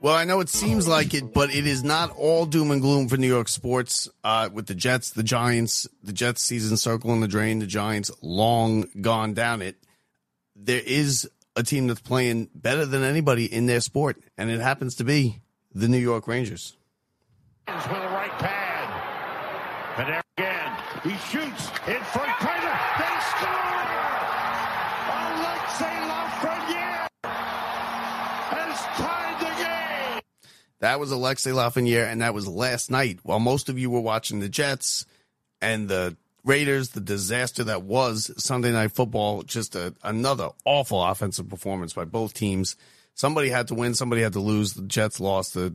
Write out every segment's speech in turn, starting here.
Well, I know it seems like it, but it is not all doom and gloom for New York sports. Uh, with the Jets, the Giants, the Jets season circling in the drain, the Giants long gone down it. There is a team that's playing better than anybody in their sport, and it happens to be the New York Rangers. With a right pad. And there again, he shoots in front. They score! Alexis Lafreniere has tied the game. That was Alexis Lafreniere, and that was last night. While most of you were watching the Jets and the Raiders, the disaster that was Sunday Night Football, just a, another awful offensive performance by both teams. Somebody had to win, somebody had to lose. The Jets lost. The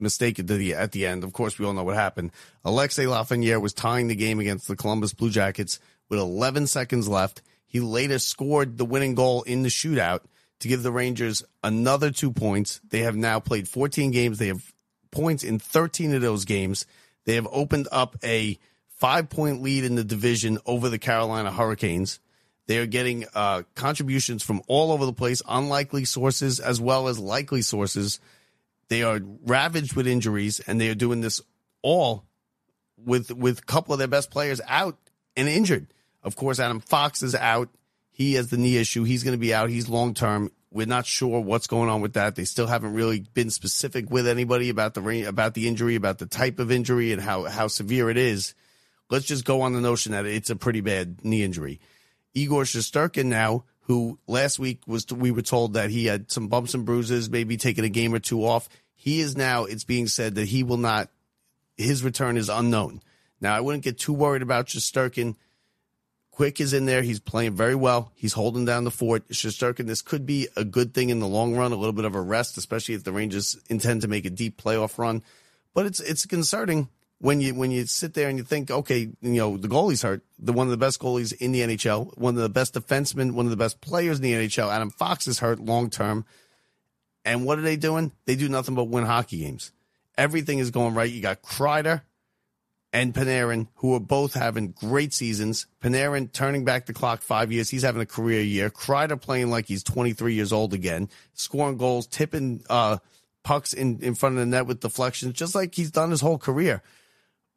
mistake at the at the end. Of course, we all know what happened. Alexis Lafreniere was tying the game against the Columbus Blue Jackets with 11 seconds left. He later scored the winning goal in the shootout to give the Rangers another two points. They have now played 14 games. They have points in 13 of those games. They have opened up a five point lead in the division over the Carolina Hurricanes. They are getting uh, contributions from all over the place, unlikely sources as well as likely sources. They are ravaged with injuries, and they are doing this all with with a couple of their best players out and injured. Of course, Adam Fox is out. He has the knee issue. He's going to be out. He's long term. We're not sure what's going on with that. They still haven't really been specific with anybody about the about the injury, about the type of injury, and how how severe it is. Let's just go on the notion that it's a pretty bad knee injury. Igor Shesterkin now, who last week was we were told that he had some bumps and bruises, maybe taking a game or two off. He is now. It's being said that he will not. His return is unknown. Now I wouldn't get too worried about Shesterkin. Quick is in there. He's playing very well. He's holding down the fort. Shesterkin, this could be a good thing in the long run, a little bit of a rest, especially if the Rangers intend to make a deep playoff run. But it's it's concerning when you when you sit there and you think, okay, you know, the goalie's hurt, the one of the best goalies in the NHL, one of the best defensemen, one of the best players in the NHL. Adam Fox is hurt long term. And what are they doing? They do nothing but win hockey games. Everything is going right. You got Kreider and Panarin, who are both having great seasons. Panarin turning back the clock five years. He's having a career year. Kreider playing like he's 23 years old again, scoring goals, tipping uh, pucks in, in front of the net with deflections, just like he's done his whole career.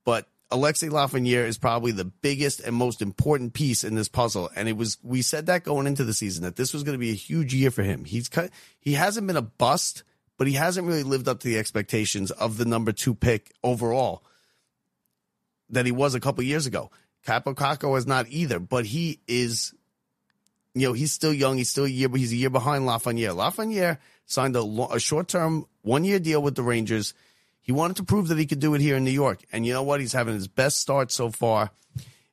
But Alexis Lafreniere is probably the biggest and most important piece in this puzzle. And it was, we said that going into the season that this was going to be a huge year for him. He's cut, he hasn't been a bust, but he hasn't really lived up to the expectations of the number two pick overall that he was a couple years ago. Kaapo Kakko is not either, but he is, you know, he's still young. He's still a year, but he's a year behind Lafreniere. Lafreniere signed a, a short term, one year deal with the Rangers. He wanted to prove that he could do it here in New York. And you know what? He's having his best start so far.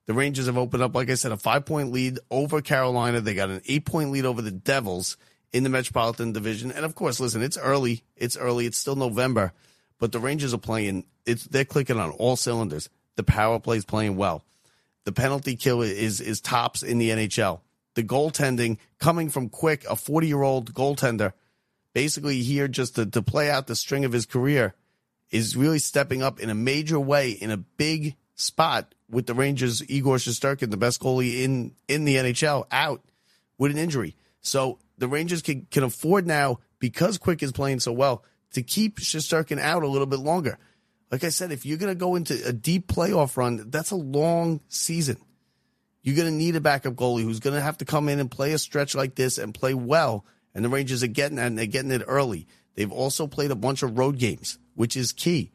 The Rangers have opened up, like I said, a five point lead over Carolina. They got an eight point lead over the Devils in the Metropolitan Division. And of course, listen, it's early. It's early. It's still November, but the Rangers are playing. It's they're clicking on all cylinders. The power play is playing well. The penalty kill is is tops in the NHL. The goaltending coming from Quick, a 40 year old goaltender, basically here just to, to play out the string of his career is really stepping up in a major way in a big spot with the Rangers, Igor Shesterkin, the best goalie in, in the NHL, out with an injury. So the Rangers can, can afford now, because Quick is playing so well, to keep Shesterkin out a little bit longer. Like I said, if you're going to go into a deep playoff run, that's a long season. You're going to need a backup goalie who's going to have to come in and play a stretch like this and play well. And the Rangers are getting that, and they're getting it early. They've also played a bunch of road games which is key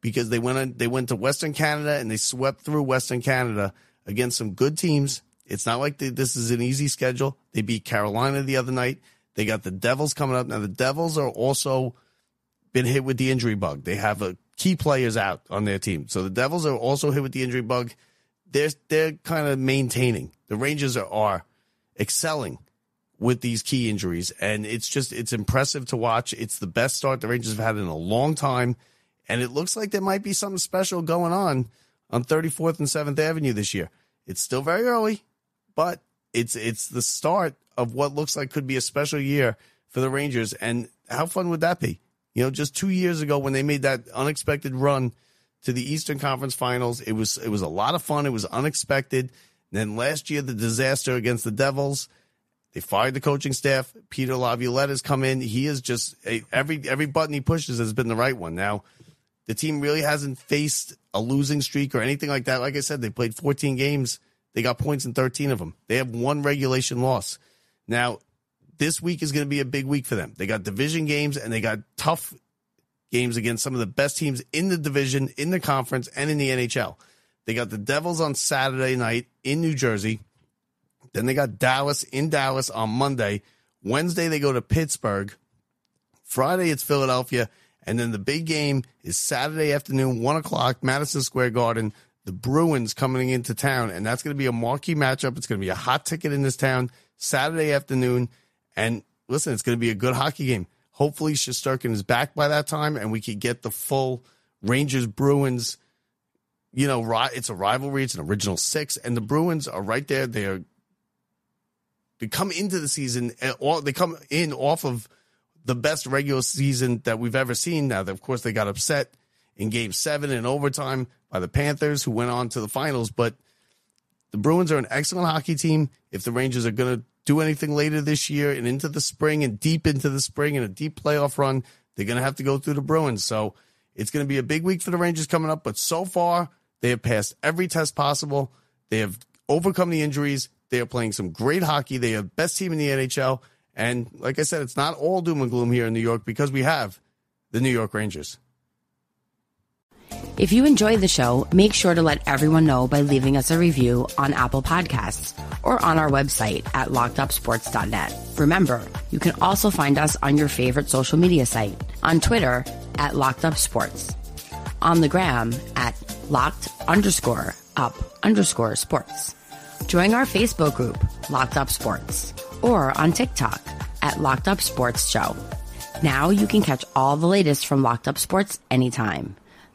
because they went on, they went to Western Canada and they swept through Western Canada against some good teams. It's not like they, this is an easy schedule. They beat Carolina the other night. They got the Devils coming up. Now the Devils are also been hit with the injury bug. They have a key players out on their team. So the Devils are also hit with the injury bug. They're they're kind of maintaining. The Rangers are, are excelling with these key injuries. And it's just, it's impressive to watch. It's the best start the Rangers have had in a long time. And it looks like there might be something special going on on 34th and 7th Avenue this year. It's still very early, but it's, it's the start of what looks like could be a special year for the Rangers. And how fun would that be? You know, just two years ago when they made that unexpected run to the Eastern Conference Finals, it was, it was a lot of fun. It was unexpected. And then last year, the disaster against the Devils They fired the coaching staff. Peter Laviolette has come in. He is just a, every every button he pushes has been the right one. Now, the team really hasn't faced a losing streak or anything like that. Like I said, they played 14 games. They got points in 13 of them. They have one regulation loss. Now, this week is going to be a big week for them. They got division games and they got tough games against some of the best teams in the division, in the conference, and in the NHL. They got the Devils on Saturday night in New Jersey. Then they got Dallas in Dallas on Monday. Wednesday, they go to Pittsburgh. Friday, it's Philadelphia. And then the big game is Saturday afternoon, one o'clock, Madison Square Garden. The Bruins coming into town, and that's going to be a marquee matchup. It's going to be a hot ticket in this town Saturday afternoon. And listen, it's going to be a good hockey game. Hopefully, Shesterkin is back by that time, and we could get the full Rangers Bruins. You know, it's a rivalry. It's an original six, and the Bruins are right there. They are they come into the season, eh, they come in off of the best regular season that we've ever seen. Now, of course, they got upset in game seven in overtime by the Panthers, who went on to the finals. But the Bruins are an excellent hockey team. If the Rangers are going to do anything later this year and into the spring and deep into the spring and a deep playoff run, they're going to have to go through the Bruins. So it's going to be a big week for the Rangers coming up. But so far, they have passed every test possible. They have overcome the injuries. They are playing some great hockey. They are the best team in the NHL. And like I said, it's not all doom and gloom here in New York because we have the New York Rangers. If you enjoyed the show, make sure to let everyone know by leaving us a review on Apple Podcasts or on our website at lockedupsports.net. Remember, you can also find us on your favorite social media site, on Twitter at lockedupsports, on the gram at locked underscore up underscore sports Join our Facebook group, Locked Up Sports, or on TikTok at Locked Up Sports Show. Now you can catch all the latest from Locked Up Sports anytime.